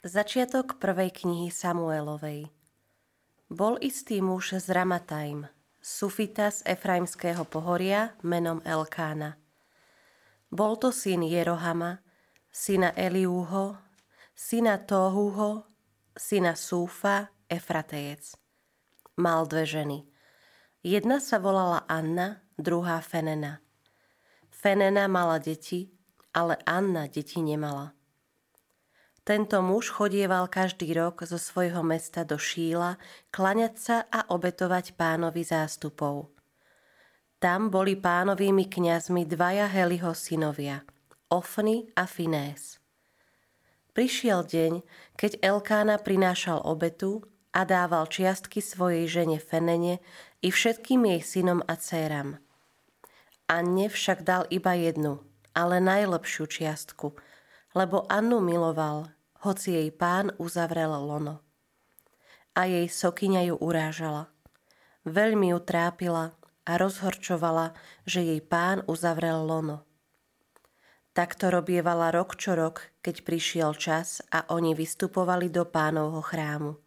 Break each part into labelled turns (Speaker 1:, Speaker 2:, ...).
Speaker 1: Začiatok prvej knihy Samuelovej Bol istý muž z Ramatajm, sufita z Efraimského pohoria menom Elkána. Bol to syn Jerohama, syna Eliúho, syna Tohuho, syna Súfa, Efratejec. Mal dve ženy. Jedna sa volala Anna, druhá Fenena. Fenena mala deti, ale Anna deti nemala. Tento muž chodieval každý rok zo svojho mesta do Šíla klaňať sa a obetovať pánovi zástupov. Tam boli pánovými kňazmi dvaja Heliho synovia, Ofny a Finés. Prišiel deň, keď Elkána prinášal obetu a dával čiastky svojej žene Fenene i všetkým jej synom a dcéram. Anne však dal iba jednu, ale najlepšiu čiastku, lebo Annu miloval hoci jej pán uzavrel lono. A jej sokyňa ju urážala. Veľmi ju trápila a rozhorčovala, že jej pán uzavrel lono. Takto robievala rok čo rok, keď prišiel čas a oni vystupovali do pánovho chrámu.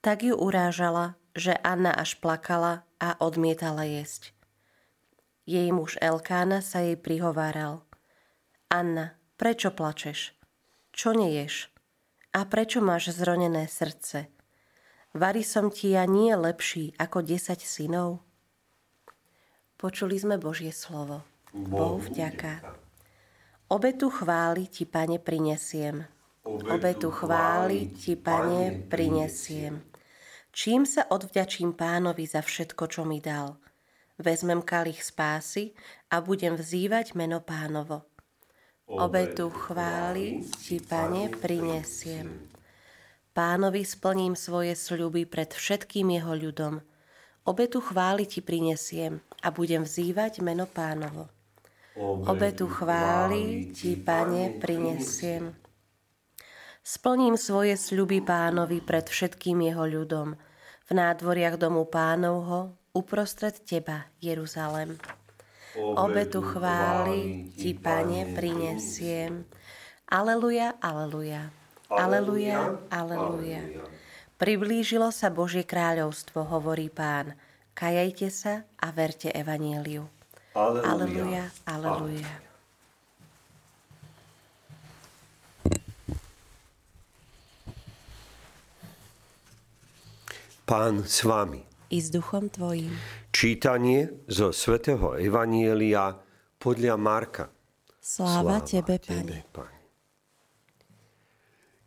Speaker 1: Tak ju urážala, že Anna až plakala a odmietala jesť. Jej muž Elkána sa jej prihováral. Anna, prečo plačeš? Čo neješ? A prečo máš zronené srdce? Vary som ti ja nie lepší ako desať synov? Počuli sme Božie slovo. Bohu vďaka. Obetu chváli ti, pane, prinesiem. Obetu chváli ti, pane, prinesiem. Čím sa odvďačím pánovi za všetko, čo mi dal? Vezmem kalich spásy a budem vzývať meno pánovo obetu chvály ti, Pane, prinesiem. Pánovi splním svoje sľuby pred všetkým jeho ľudom. Obetu chvály ti prinesiem a budem vzývať meno pánovo. Obetu chvály ti, Pane, prinesiem. Splním svoje sľuby pánovi pred všetkým jeho ľudom. V nádvoriach domu pánovho, uprostred teba, Jeruzalem obetu chvály ti, Pane, prinesiem. Aleluja, aleluja. Aleluja, aleluja. Priblížilo sa Božie kráľovstvo, hovorí pán. Kajajte sa a verte evanieliu. Aleluja, aleluja.
Speaker 2: Pán s vami
Speaker 1: i s duchom tvojim.
Speaker 2: Čítanie zo svätého Evanielia podľa Marka.
Speaker 1: Sláva, Sláva tebe, tebe, Pane.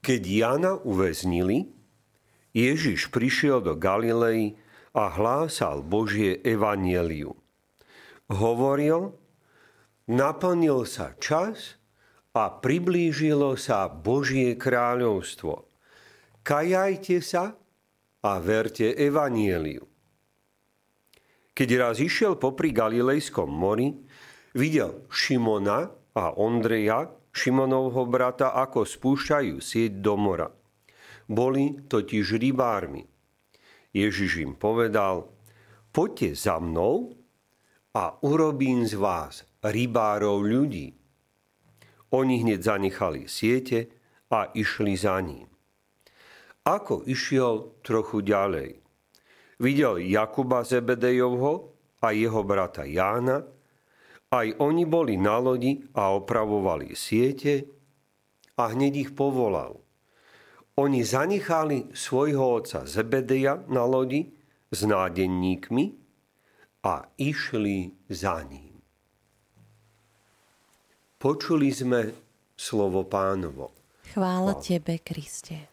Speaker 2: Keď Jana uväznili, Ježiš prišiel do Galilei a hlásal Božie evanieliu. Hovoril, naplnil sa čas a priblížilo sa Božie kráľovstvo. Kajajte sa a verte evanieliu. Keď raz išiel popri Galilejskom mori, videl Šimona a Ondreja, Šimonovho brata, ako spúšťajú sieť do mora. Boli totiž rybármi. Ježiš im povedal, poďte za mnou a urobím z vás rybárov ľudí. Oni hneď zanechali siete a išli za ním. Ako išiel trochu ďalej, videl Jakuba Zebedejovho a jeho brata Jána. Aj oni boli na lodi a opravovali siete a hneď ich povolal. Oni zanechali svojho otca Zebedeja na lodi s nádenníkmi a išli za ním. Počuli sme slovo pánovo.
Speaker 1: Chvála Tebe, Kriste.